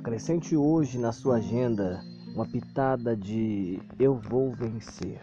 Acrescente hoje na sua agenda uma pitada de Eu vou vencer.